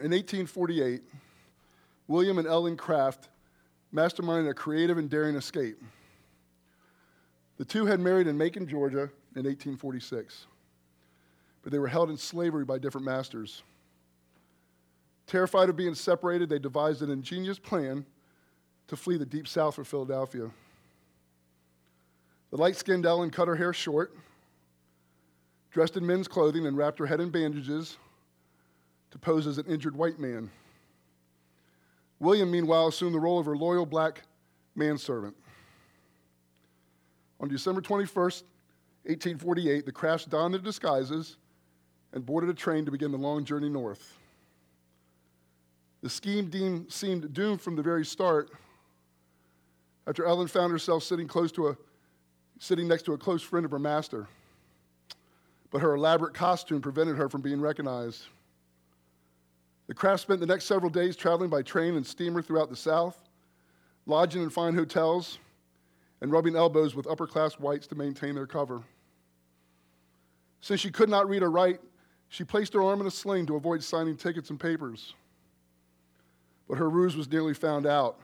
in 1848, William and Ellen Craft masterminded a creative and daring escape. The two had married in Macon, Georgia in 1846, but they were held in slavery by different masters. Terrified of being separated, they devised an ingenious plan to flee the deep south for Philadelphia. The light skinned Ellen cut her hair short, dressed in men's clothing, and wrapped her head in bandages to pose as an injured white man. William, meanwhile, assumed the role of her loyal black manservant. On December 21st, 1848, the Crafts donned their disguises and boarded a train to begin the long journey north. The scheme deemed, seemed doomed from the very start after Ellen found herself sitting, close to a, sitting next to a close friend of her master. But her elaborate costume prevented her from being recognized. The Crafts spent the next several days traveling by train and steamer throughout the South, lodging in fine hotels, and rubbing elbows with upper class whites to maintain their cover. Since she could not read or write, she placed her arm in a sling to avoid signing tickets and papers. But her ruse was nearly found out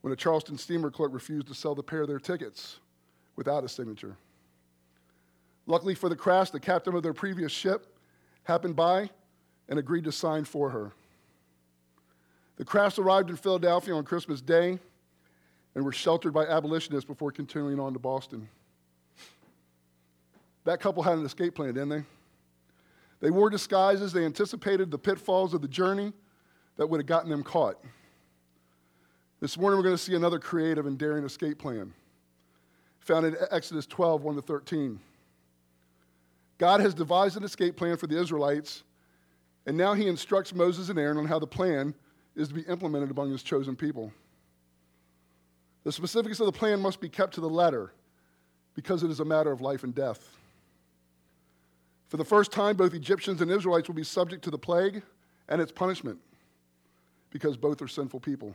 when a Charleston steamer clerk refused to sell the pair their tickets without a signature. Luckily for the Crafts, the captain of their previous ship happened by and agreed to sign for her. The Crafts arrived in Philadelphia on Christmas Day and were sheltered by abolitionists before continuing on to Boston. That couple had an escape plan, didn't they? They wore disguises, they anticipated the pitfalls of the journey, that would have gotten them caught. This morning, we're going to see another creative and daring escape plan found in Exodus 12 1 to 13. God has devised an escape plan for the Israelites, and now he instructs Moses and Aaron on how the plan is to be implemented among his chosen people. The specifics of the plan must be kept to the letter because it is a matter of life and death. For the first time, both Egyptians and Israelites will be subject to the plague and its punishment because both are sinful people.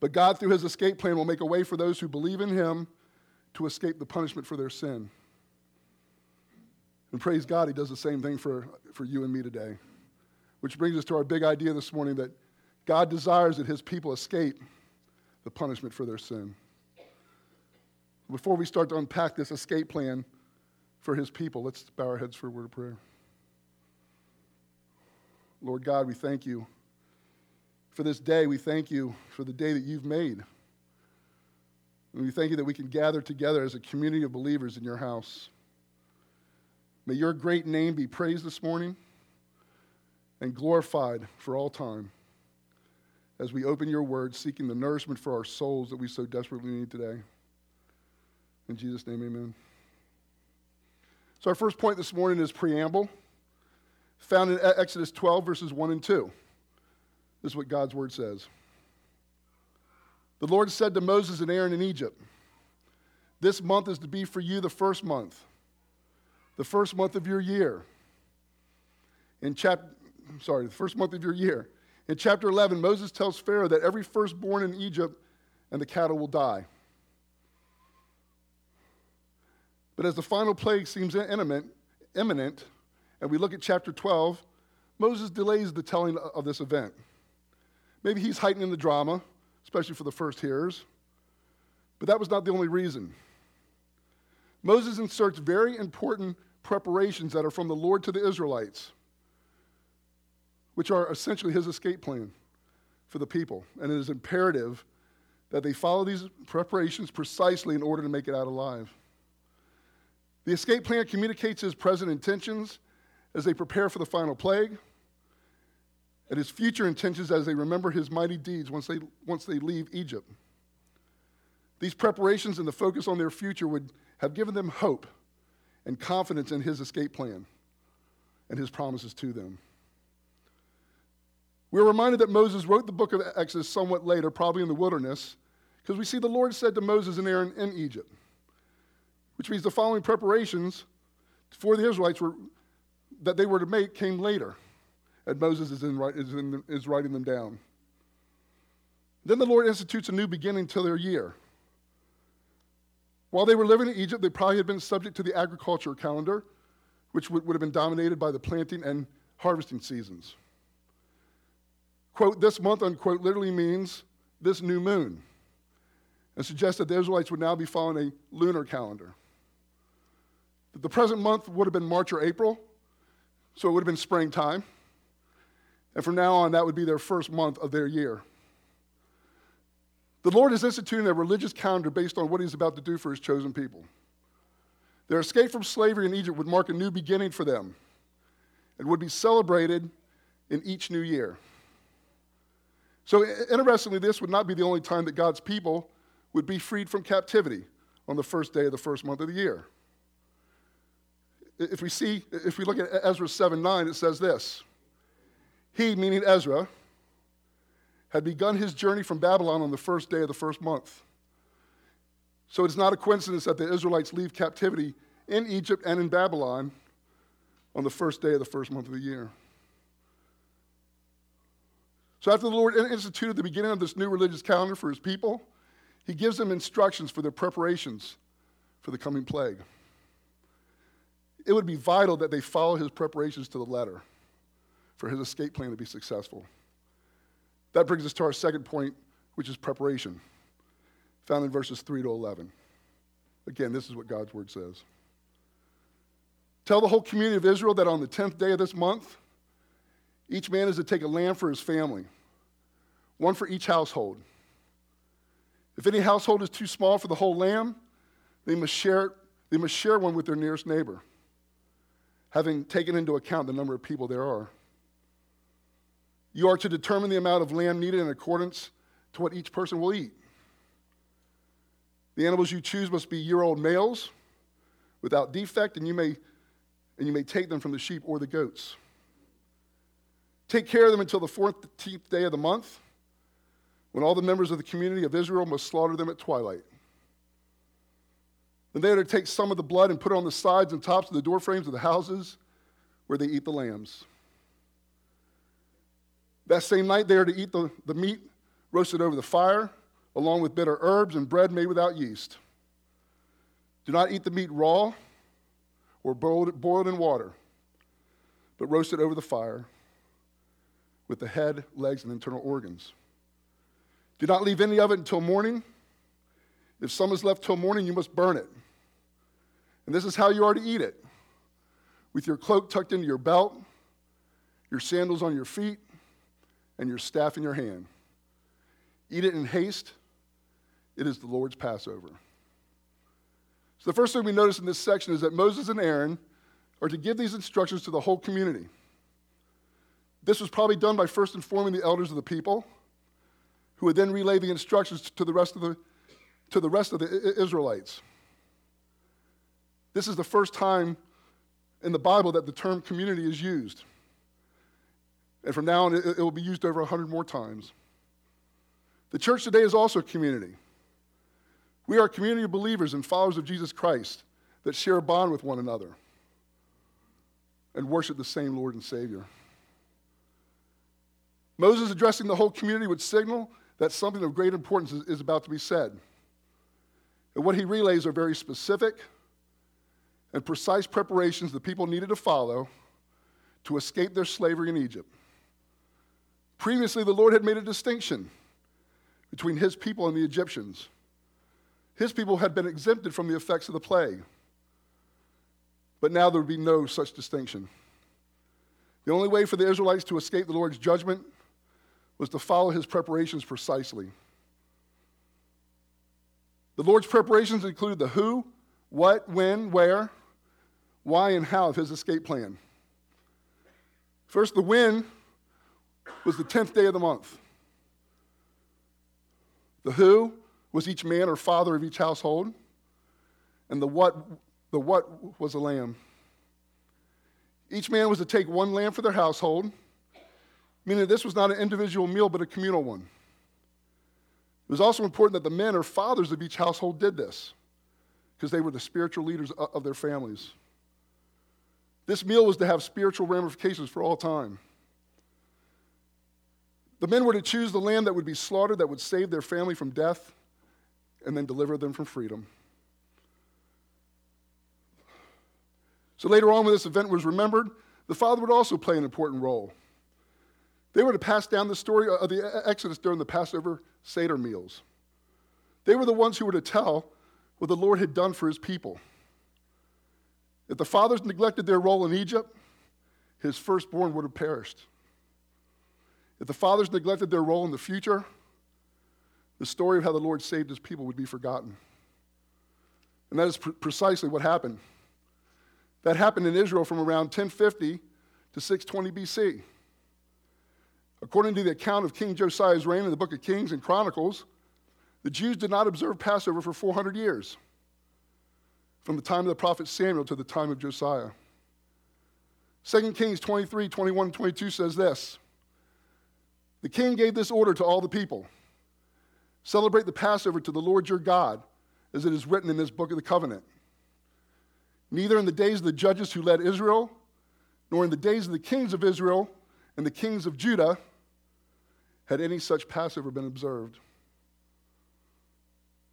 But God, through his escape plan, will make a way for those who believe in him to escape the punishment for their sin. And praise God, he does the same thing for, for you and me today. Which brings us to our big idea this morning that God desires that his people escape the punishment for their sin. Before we start to unpack this escape plan for his people, let's bow our heads for a word of prayer. Lord God, we thank you for this day. We thank you for the day that you've made. And we thank you that we can gather together as a community of believers in your house. May your great name be praised this morning and glorified for all time as we open your word, seeking the nourishment for our souls that we so desperately need today. In Jesus' name, amen. So, our first point this morning is preamble, found in Exodus 12, verses 1 and 2. This is what God's word says. The Lord said to Moses and Aaron in Egypt, This month is to be for you the first month, the first month of your year. In chapter, sorry, the first month of your year. In chapter 11, Moses tells Pharaoh that every firstborn in Egypt and the cattle will die. But as the final plague seems imminent, imminent, and we look at chapter 12, Moses delays the telling of this event. Maybe he's heightening the drama, especially for the first hearers. But that was not the only reason. Moses inserts very important preparations that are from the Lord to the Israelites, which are essentially his escape plan for the people. And it is imperative that they follow these preparations precisely in order to make it out alive. The escape plan communicates his present intentions as they prepare for the final plague and his future intentions as they remember his mighty deeds once they, once they leave Egypt. These preparations and the focus on their future would have given them hope and confidence in his escape plan and his promises to them. We're reminded that Moses wrote the book of Exodus somewhat later, probably in the wilderness, because we see the Lord said to Moses and Aaron in Egypt, which means the following preparations for the Israelites were, that they were to make came later and Moses is, in, is, in, is writing them down. Then the Lord institutes a new beginning to their year. While they were living in Egypt, they probably had been subject to the agriculture calendar, which would, would have been dominated by the planting and harvesting seasons. Quote, this month, unquote, literally means this new moon, and suggests that the Israelites would now be following a lunar calendar. The present month would have been March or April, so it would have been springtime. And from now on, that would be their first month of their year. The Lord is instituting a religious calendar based on what He's about to do for His chosen people. Their escape from slavery in Egypt would mark a new beginning for them and would be celebrated in each new year. So, interestingly, this would not be the only time that God's people would be freed from captivity on the first day of the first month of the year. If we see, if we look at Ezra 7 9, it says this He, meaning Ezra, had begun his journey from Babylon on the first day of the first month. So it's not a coincidence that the Israelites leave captivity in Egypt and in Babylon on the first day of the first month of the year. So after the Lord instituted the beginning of this new religious calendar for his people, he gives them instructions for their preparations for the coming plague. It would be vital that they follow his preparations to the letter for his escape plan to be successful. That brings us to our second point, which is preparation, found in verses 3 to 11. Again, this is what God's word says. Tell the whole community of Israel that on the 10th day of this month, each man is to take a lamb for his family, one for each household. If any household is too small for the whole lamb, they must share, it, they must share one with their nearest neighbor, having taken into account the number of people there are. You are to determine the amount of lamb needed in accordance to what each person will eat. The animals you choose must be year old males without defect, and you, may, and you may take them from the sheep or the goats. Take care of them until the 14th day of the month, when all the members of the community of Israel must slaughter them at twilight. Then they are to take some of the blood and put it on the sides and tops of the door frames of the houses where they eat the lambs. That same night, they are to eat the, the meat roasted over the fire, along with bitter herbs and bread made without yeast. Do not eat the meat raw or boiled, boiled in water, but roast it over the fire with the head, legs, and internal organs. Do not leave any of it until morning. If some is left till morning, you must burn it. And this is how you are to eat it with your cloak tucked into your belt, your sandals on your feet, and your staff in your hand. Eat it in haste. It is the Lord's Passover. So, the first thing we notice in this section is that Moses and Aaron are to give these instructions to the whole community. This was probably done by first informing the elders of the people, who would then relay the instructions to the rest of the, to the, rest of the Israelites. This is the first time in the Bible that the term community is used. And from now on, it, it will be used over 100 more times. The church today is also a community. We are a community of believers and followers of Jesus Christ that share a bond with one another and worship the same Lord and Savior. Moses addressing the whole community would signal that something of great importance is, is about to be said. And what he relays are very specific and precise preparations the people needed to follow to escape their slavery in Egypt. Previously, the Lord had made a distinction between his people and the Egyptians. His people had been exempted from the effects of the plague. But now there would be no such distinction. The only way for the Israelites to escape the Lord's judgment was to follow his preparations precisely. The Lord's preparations included the who, what, when, where, why, and how of his escape plan. First, the when was the 10th day of the month. The who was each man or father of each household, and the what, the what was a lamb. Each man was to take one lamb for their household, meaning this was not an individual meal but a communal one. It was also important that the men or fathers of each household did this because they were the spiritual leaders of their families. This meal was to have spiritual ramifications for all time. The men were to choose the lamb that would be slaughtered, that would save their family from death, and then deliver them from freedom. So later on, when this event was remembered, the father would also play an important role. They were to pass down the story of the Exodus during the Passover Seder meals. They were the ones who were to tell what the Lord had done for his people. If the fathers neglected their role in Egypt, his firstborn would have perished. If the fathers neglected their role in the future, the story of how the Lord saved his people would be forgotten. And that is pr- precisely what happened. That happened in Israel from around 1050 to 620 BC. According to the account of King Josiah's reign in the book of Kings and Chronicles, the Jews did not observe Passover for 400 years, from the time of the prophet Samuel to the time of Josiah. 2 Kings 23, 21, 22 says this The king gave this order to all the people Celebrate the Passover to the Lord your God, as it is written in this book of the covenant. Neither in the days of the judges who led Israel, nor in the days of the kings of Israel and the kings of Judah had any such Passover been observed.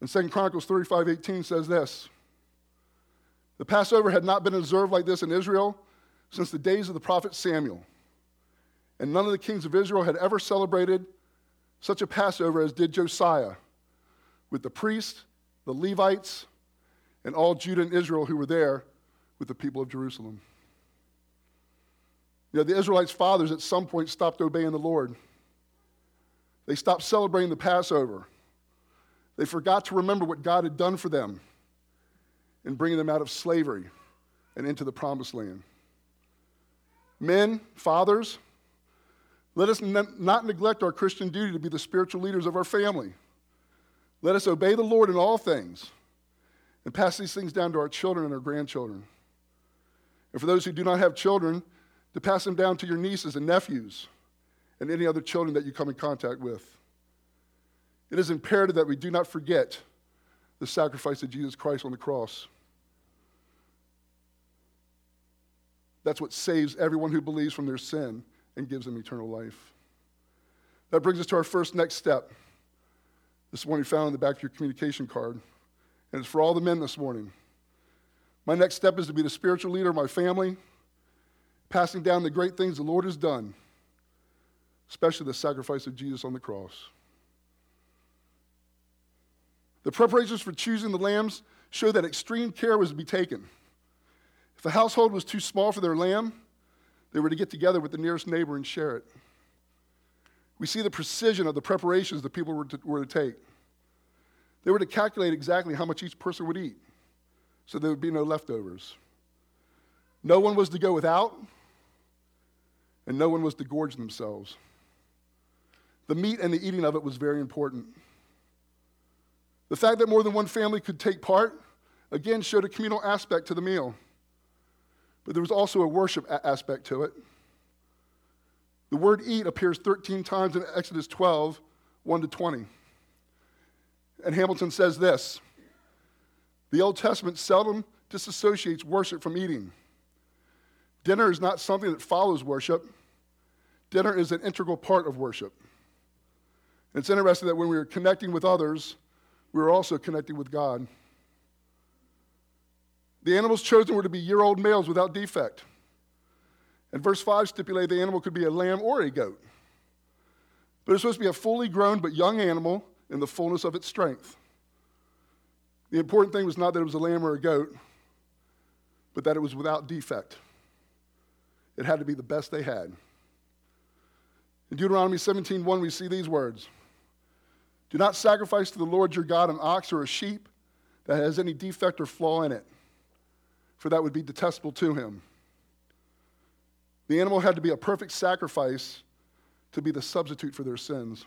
And 2 Chronicles 35 18 says this The Passover had not been observed like this in Israel since the days of the prophet Samuel. And none of the kings of Israel had ever celebrated such a Passover as did Josiah, with the priests, the Levites, and all Judah and Israel who were there with the people of Jerusalem. You know, the Israelites' fathers at some point stopped obeying the Lord. They stopped celebrating the Passover. They forgot to remember what God had done for them in bringing them out of slavery and into the promised land. Men, fathers, let us not neglect our Christian duty to be the spiritual leaders of our family. Let us obey the Lord in all things and pass these things down to our children and our grandchildren. And for those who do not have children, to pass them down to your nieces and nephews and any other children that you come in contact with. It is imperative that we do not forget the sacrifice of Jesus Christ on the cross. That's what saves everyone who believes from their sin and gives them eternal life. That brings us to our first next step. This one you found in the back of your communication card. And it's for all the men this morning. My next step is to be the spiritual leader of my family, passing down the great things the Lord has done, especially the sacrifice of Jesus on the cross. The preparations for choosing the lambs show that extreme care was to be taken. If a household was too small for their lamb, they were to get together with the nearest neighbor and share it. We see the precision of the preparations the people were to, were to take. They were to calculate exactly how much each person would eat so there would be no leftovers. No one was to go without, and no one was to gorge themselves. The meat and the eating of it was very important. The fact that more than one family could take part, again, showed a communal aspect to the meal. But there was also a worship aspect to it. The word eat appears 13 times in Exodus 12, 1 to 20. And Hamilton says this The Old Testament seldom disassociates worship from eating. Dinner is not something that follows worship, dinner is an integral part of worship. And it's interesting that when we are connecting with others, we are also connecting with God. The animals chosen were to be year old males without defect. And verse 5 stipulated the animal could be a lamb or a goat. But it's supposed to be a fully grown but young animal in the fullness of its strength. The important thing was not that it was a lamb or a goat, but that it was without defect. It had to be the best they had. In Deuteronomy 17:1 we see these words. Do not sacrifice to the Lord your God an ox or a sheep that has any defect or flaw in it for that would be detestable to him. The animal had to be a perfect sacrifice to be the substitute for their sins.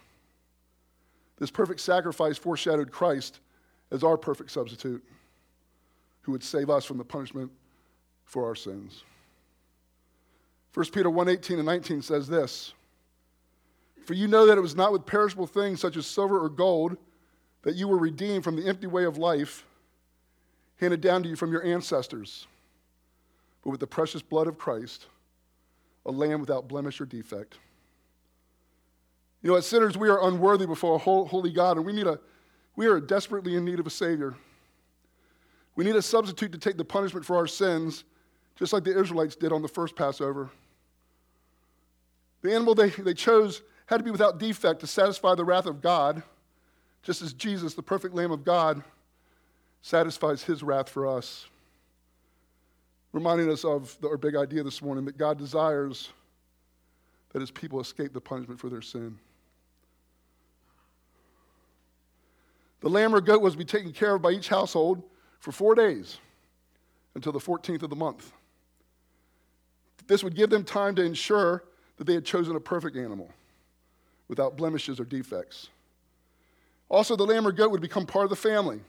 This perfect sacrifice foreshadowed Christ as our perfect substitute who would save us from the punishment for our sins. 1 Peter 1 18 and 19 says this For you know that it was not with perishable things such as silver or gold that you were redeemed from the empty way of life handed down to you from your ancestors, but with the precious blood of Christ, a lamb without blemish or defect. You know, as sinners, we are unworthy before a holy God, and we, need a, we are desperately in need of a Savior. We need a substitute to take the punishment for our sins just like the Israelites did on the first Passover. The animal they, they chose had to be without defect to satisfy the wrath of God, just as Jesus, the perfect Lamb of God, satisfies his wrath for us. Reminding us of the, our big idea this morning that God desires that his people escape the punishment for their sin. The lamb or goat was to be taken care of by each household for four days until the 14th of the month. This would give them time to ensure that they had chosen a perfect animal without blemishes or defects. Also, the lamb or goat would become part of the family.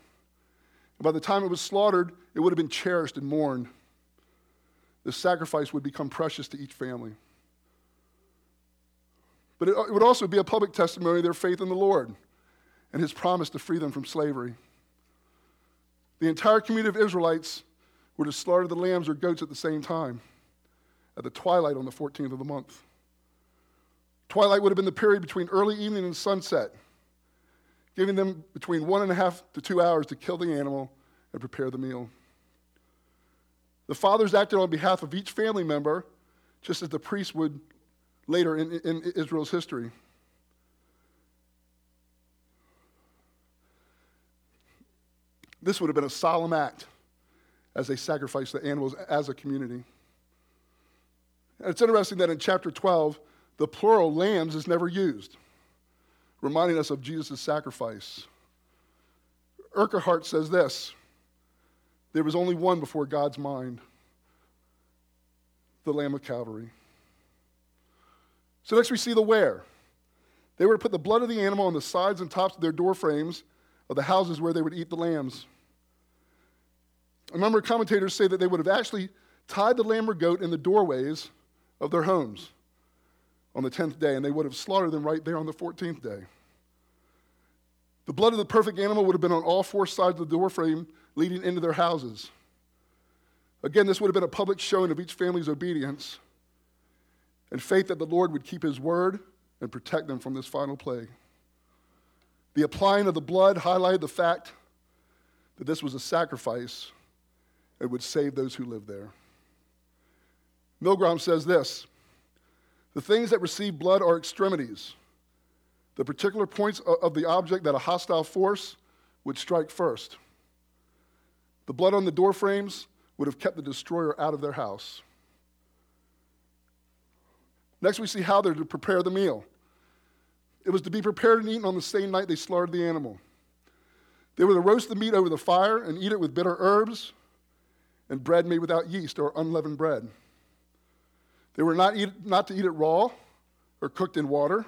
By the time it was slaughtered, it would have been cherished and mourned. The sacrifice would become precious to each family. But it, it would also be a public testimony of their faith in the Lord and his promise to free them from slavery. The entire community of Israelites were to slaughter the lambs or goats at the same time, at the twilight on the 14th of the month. Twilight would have been the period between early evening and sunset, giving them between one and a half to two hours to kill the animal and prepare the meal. The fathers acted on behalf of each family member, just as the priests would later in, in Israel's history. This would have been a solemn act as they sacrificed the animals as a community. And it's interesting that in chapter 12, the plural lambs is never used, reminding us of Jesus' sacrifice. Urquhart says this there was only one before God's mind the Lamb of Calvary. So next we see the where. They were to put the blood of the animal on the sides and tops of their door frames of the houses where they would eat the lambs. A number of commentators say that they would have actually tied the lamb or goat in the doorways of their homes on the 10th day, and they would have slaughtered them right there on the 14th day. The blood of the perfect animal would have been on all four sides of the doorframe leading into their houses. Again, this would have been a public showing of each family's obedience and faith that the Lord would keep his word and protect them from this final plague. The applying of the blood highlighted the fact that this was a sacrifice and would save those who lived there. Milgrom says this The things that receive blood are extremities, the particular points of the object that a hostile force would strike first. The blood on the door frames would have kept the destroyer out of their house. Next, we see how they're to prepare the meal. It was to be prepared and eaten on the same night they slaughtered the animal. They were to roast the meat over the fire and eat it with bitter herbs and bread made without yeast or unleavened bread. They were not, eat, not to eat it raw or cooked in water.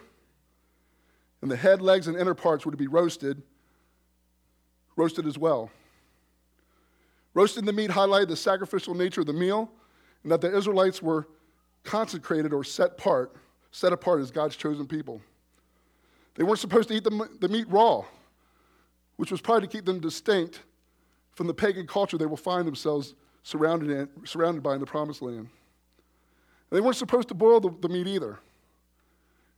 And the head, legs, and inner parts were to be roasted, roasted as well. Roasting the meat highlighted the sacrificial nature of the meal and that the Israelites were consecrated or set apart, set apart as God's chosen people. They weren't supposed to eat the, the meat raw, which was probably to keep them distinct from the pagan culture they will find themselves surrounded, in, surrounded by in the promised land. They weren't supposed to boil the, the meat either.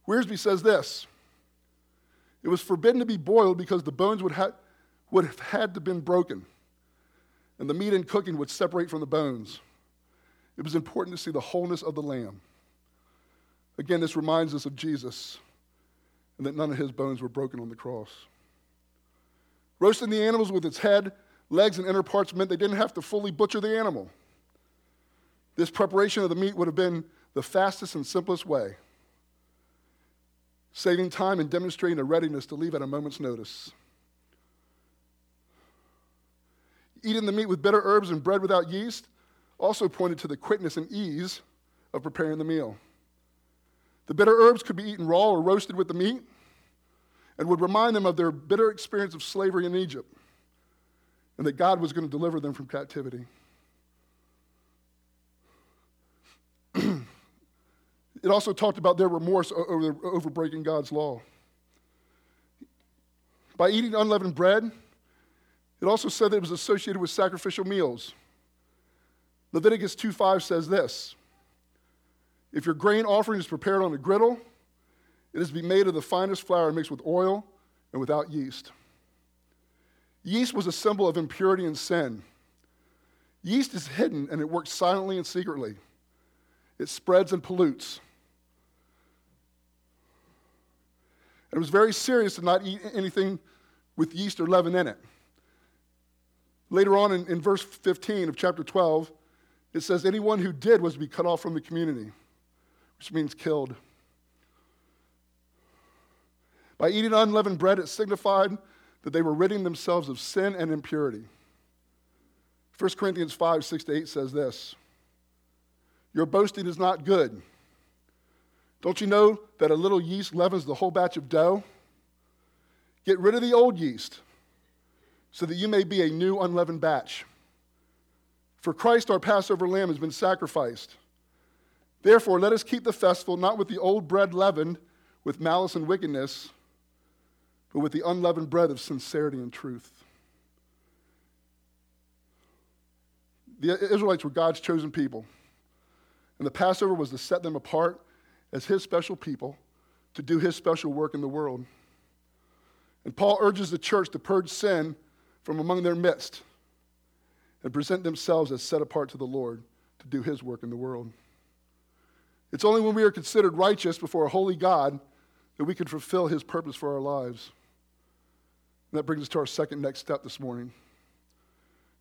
Wiersbe says this it was forbidden to be boiled because the bones would, ha- would have had to been broken, and the meat in cooking would separate from the bones. It was important to see the wholeness of the lamb. Again, this reminds us of Jesus and that none of his bones were broken on the cross. Roasting the animals with its head legs and inner parts meant they didn't have to fully butcher the animal. This preparation of the meat would have been the fastest and simplest way, saving time and demonstrating a readiness to leave at a moment's notice. Eating the meat with bitter herbs and bread without yeast also pointed to the quickness and ease of preparing the meal. The bitter herbs could be eaten raw or roasted with the meat and would remind them of their bitter experience of slavery in Egypt and that God was going to deliver them from captivity. Also talked about their remorse over, over breaking God's law. By eating unleavened bread, it also said that it was associated with sacrificial meals. Leviticus 2:5 says this: If your grain offering is prepared on a griddle, it is to be made of the finest flour mixed with oil and without yeast. Yeast was a symbol of impurity and sin. Yeast is hidden and it works silently and secretly. It spreads and pollutes. It was very serious to not eat anything with yeast or leaven in it. Later on in, in verse 15 of chapter 12, it says, Anyone who did was to be cut off from the community, which means killed. By eating unleavened bread, it signified that they were ridding themselves of sin and impurity. 1 Corinthians 5 6 to 8 says this Your boasting is not good. Don't you know that a little yeast leavens the whole batch of dough? Get rid of the old yeast so that you may be a new unleavened batch. For Christ, our Passover lamb, has been sacrificed. Therefore, let us keep the festival not with the old bread leavened with malice and wickedness, but with the unleavened bread of sincerity and truth. The Israelites were God's chosen people, and the Passover was to set them apart as his special people to do his special work in the world. And Paul urges the church to purge sin from among their midst and present themselves as set apart to the Lord to do his work in the world. It's only when we are considered righteous before a holy God that we can fulfill his purpose for our lives. And that brings us to our second next step this morning,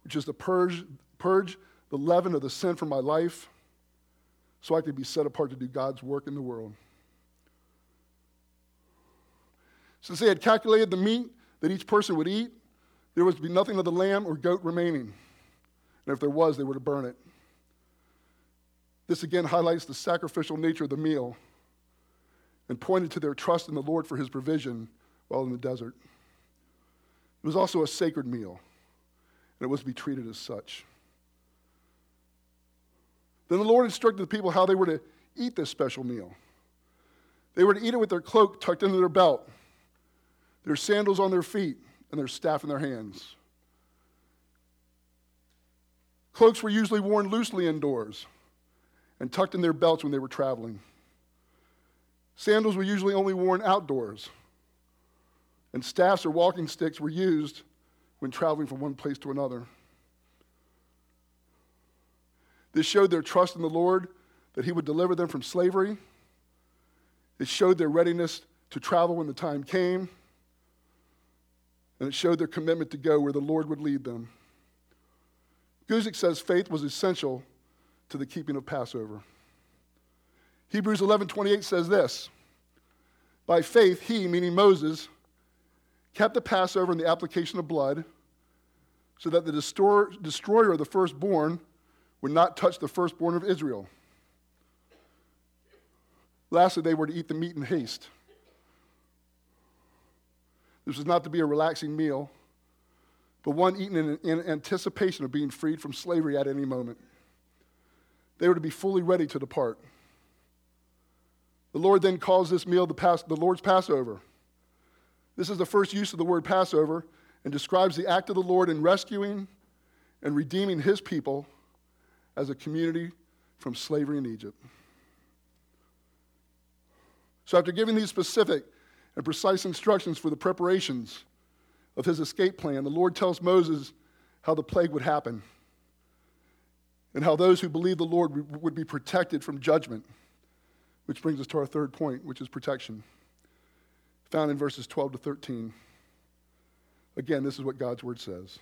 which is to purge, purge the leaven of the sin from my life so I could be set apart to do God's work in the world. Since they had calculated the meat that each person would eat, there was to be nothing of the lamb or goat remaining. And if there was, they were to burn it. This again highlights the sacrificial nature of the meal and pointed to their trust in the Lord for his provision while in the desert. It was also a sacred meal, and it was to be treated as such. Then the Lord instructed the people how they were to eat this special meal. They were to eat it with their cloak tucked into their belt, their sandals on their feet, and their staff in their hands. Cloaks were usually worn loosely indoors and tucked in their belts when they were traveling. Sandals were usually only worn outdoors, and staffs or walking sticks were used when traveling from one place to another. This showed their trust in the Lord that He would deliver them from slavery. It showed their readiness to travel when the time came. And it showed their commitment to go where the Lord would lead them. Guzik says faith was essential to the keeping of Passover. Hebrews 11:28 says this: By faith he, meaning Moses, kept the Passover and the application of blood, so that the destroyer of the firstborn would not touch the firstborn of Israel. Lastly, they were to eat the meat in haste. This was not to be a relaxing meal, but one eaten in, in, anticipation of being freed from slavery at any moment. They were to be fully ready to depart. The Lord then calls this meal the, Pas- the Lord's Passover. This is the first use of the word Passover and describes the act of the Lord in rescuing and redeeming his people as a community from slavery in Egypt. So, after giving these specific and precise instructions for the preparations of his escape plan, the Lord tells Moses how the plague would happen and how those who believe the Lord would be protected from judgment. Which brings us to our third point, which is protection, found in verses 12 to 13. Again, this is what God's word says.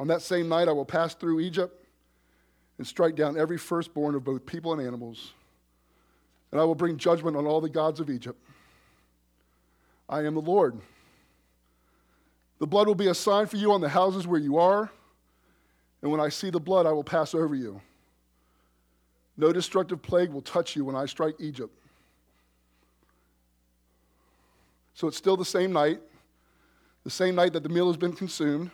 On that same night, I will pass through Egypt and strike down every firstborn of both people and animals, and I will bring judgment on all the gods of Egypt. I am the Lord. The blood will be a sign for you on the houses where you are, and when I see the blood, I will pass over you. No destructive plague will touch you when I strike Egypt. So it's still the same night, the same night that the meal has been consumed.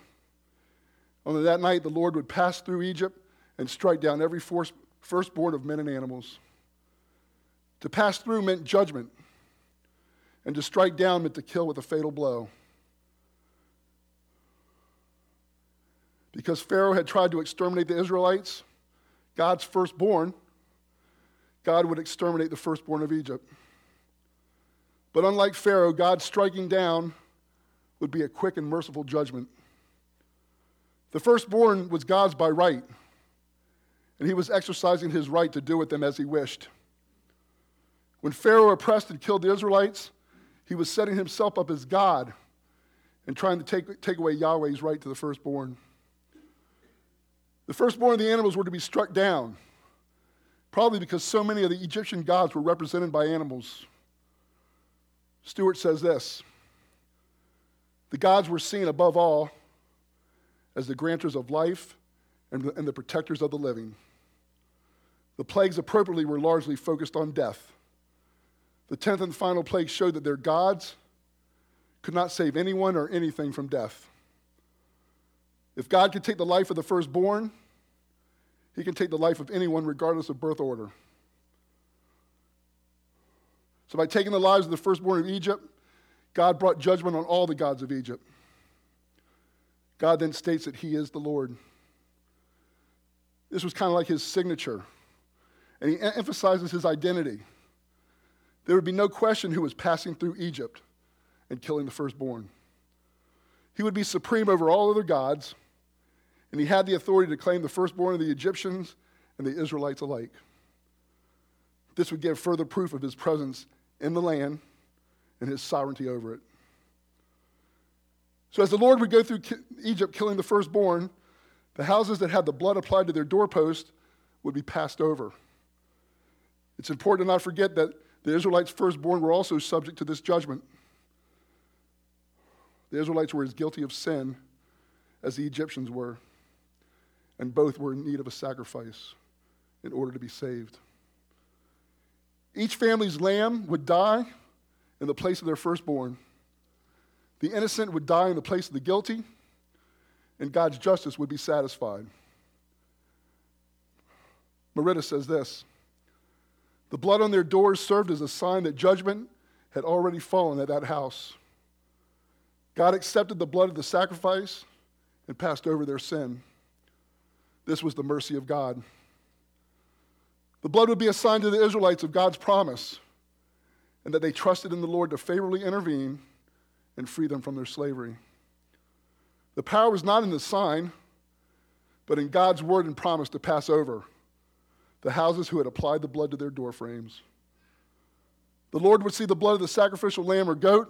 On that night, the Lord would pass through Egypt and strike down every firstborn of men and animals. To pass through meant judgment, and to strike down meant to kill with a fatal blow. Because Pharaoh had tried to exterminate the Israelites, God's firstborn, God would exterminate the firstborn of Egypt. But unlike Pharaoh, God's striking down would be a quick and merciful judgment. The firstborn was God's by right, and he was exercising his right to do with them as he wished. When Pharaoh oppressed and killed the Israelites, he was setting himself up as God and trying to take, take away Yahweh's right to the firstborn. The firstborn of the animals were to be struck down, probably because so many of the Egyptian gods were represented by animals. Stuart says this The gods were seen above all as the granters of life and the, and the protectors of the living. The plagues appropriately were largely focused on death. The tenth and final plague showed that their gods could not save anyone or anything from death. If God could take the life of the firstborn, he can take the life of anyone regardless of birth order. So, by taking the lives of the firstborn of Egypt, God brought judgment on all the gods of Egypt. God then states that he is the Lord. This was kind of like his signature. And he emphasizes his identity. There would be no question who was passing through Egypt and killing the firstborn. He would be supreme over all other gods, and he had the authority to claim the firstborn of the Egyptians and the Israelites alike. This would give further proof of his presence in the land and his sovereignty over it. So, as the Lord would go through Egypt killing the firstborn, the houses that had the blood applied to their doorpost would be passed over. It's important to not forget that the Israelites' firstborn were also subject to this judgment. The Israelites were as guilty of sin as the Egyptians were, and both were in need of a sacrifice in order to be saved. Each family's lamb would die in the place of their firstborn. The innocent would die in the place of the guilty, and God's justice would be satisfied. Merida says this The blood on their doors served as a sign that judgment had already fallen at that house. God accepted the blood of the sacrifice and passed over their sin. This was the mercy of God. The blood would be a sign to the Israelites of God's promise and that they trusted in the Lord to favorably intervene and free them from their slavery. The power was not in the sign, but in God's word and promise to pass over the houses who had applied the blood to their doorframes. The Lord would see the blood of the sacrificial lamb or goat,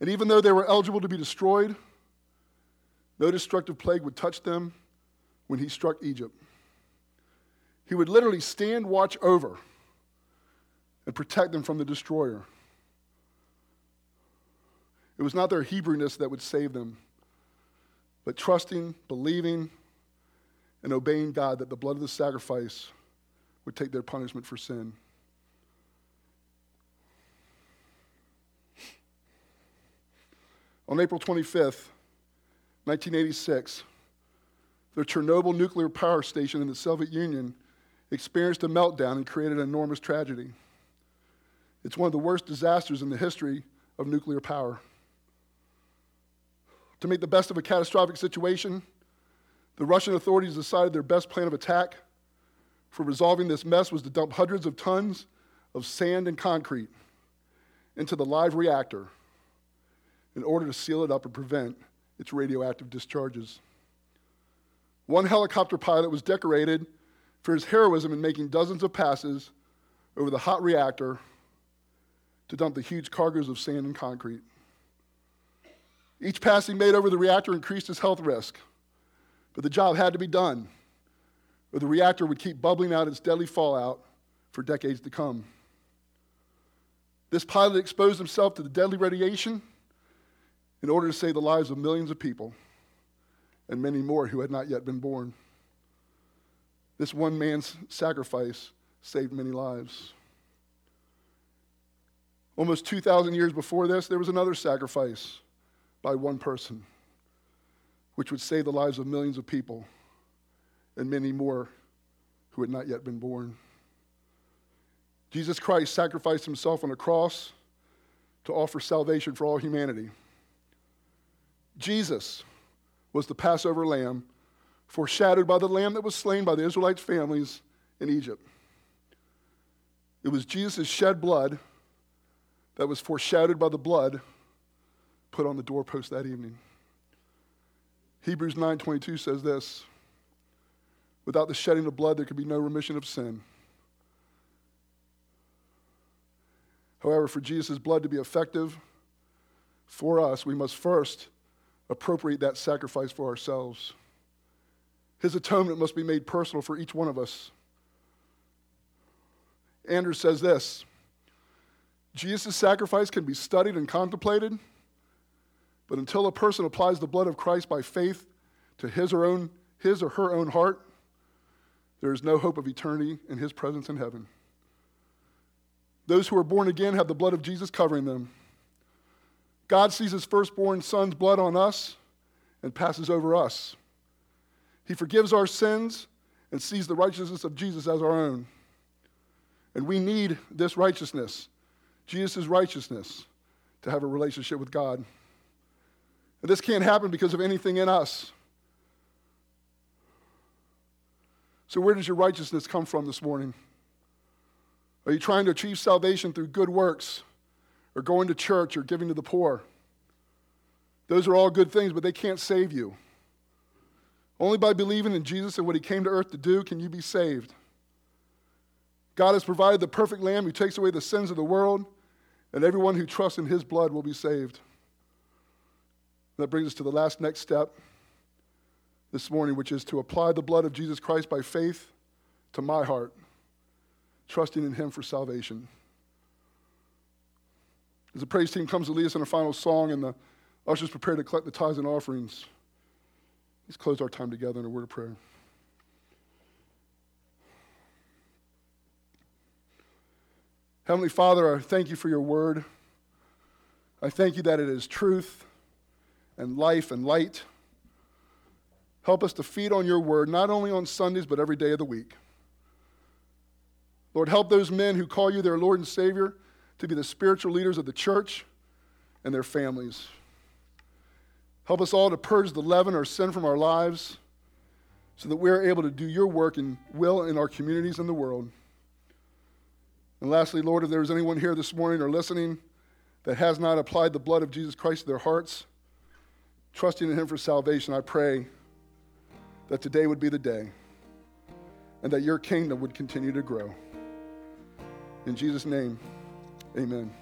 and even though they were eligible to be destroyed, no destructive plague would touch them when he struck Egypt. He would literally stand watch over and protect them from the destroyer. It was not their Hebrewness that would save them, but trusting, believing, and obeying God that the blood of the sacrifice would take their punishment for sin. On April 25th, 1986, the Chernobyl nuclear power station in the Soviet Union experienced a meltdown and created an enormous tragedy. It's one of the worst disasters in the history of nuclear power. To make the best of a catastrophic situation, the Russian authorities decided their best plan of attack for resolving this mess was to dump hundreds of tons of sand and concrete into the live reactor in order to seal it up and prevent its radioactive discharges. One helicopter pilot was decorated for his heroism in making dozens of passes over the hot reactor to dump the huge cargoes of sand and concrete. Each pass he made over the reactor increased his health risk, but the job had to be done, or the reactor would keep bubbling out its deadly fallout for decades to come. This pilot exposed himself to the deadly radiation in order to save the lives of millions of people and many more who had not yet been born. This one man's sacrifice saved many lives. Almost 2,000 years before this, there was another sacrifice by one person, which would save the lives of millions of people and many more who had not yet been born. Jesus Christ sacrificed himself on a cross to offer salvation for all humanity. Jesus was the Passover lamb, foreshadowed by the lamb that was slain by the Israelites' families in Egypt. It was Jesus' shed blood that was foreshadowed by the blood put on the doorpost that evening. Hebrews 9:22 says this, without the shedding of blood there could be no remission of sin. However, for Jesus' blood to be effective for us, we must first appropriate that sacrifice for ourselves. His atonement must be made personal for each one of us. Andrew says this Jesus' sacrifice can be studied and contemplated, but until a person applies the blood of Christ by faith to his or, own, his or her own heart, there is no hope of eternity in his presence in heaven. Those who are born again have the blood of Jesus covering them. God sees his firstborn son's blood on us and passes over us. He forgives our sins and sees the righteousness of Jesus as our own. And we need this righteousness, Jesus' righteousness, to have a relationship with God. And this can't happen because of anything in us. So, where does your righteousness come from this morning? Are you trying to achieve salvation through good works or going to church or giving to the poor? Those are all good things, but they can't save you. Only by believing in Jesus and what he came to earth to do can you be saved. God has provided the perfect lamb who takes away the sins of the world, and everyone who trusts in his blood will be saved. That brings us to the last next step this morning, which is to apply the blood of Jesus Christ by faith to my heart trusting in Him for salvation. As the praise team comes to lead us in a final song and the ushers prepare to collect the tithes and offerings, let's close our time together in a word of prayer. Heavenly Father, I thank you for your word. I thank you that it is truth and life and light. Help us to feed on your word, not only on Sundays, but every day of the week. Lord, help those men who call you their Lord and Savior to be the spiritual leaders of the church and their families. Help us all to purge the leaven or sin from our lives so that we are able to do your work and will in our communities and the world. And lastly, Lord, if there's anyone here this morning or listening that has not applied the blood of Jesus Christ to their hearts, trusting in Him for salvation, I pray that today would be the day and that your kingdom would continue to grow. In Jesus' name, amen.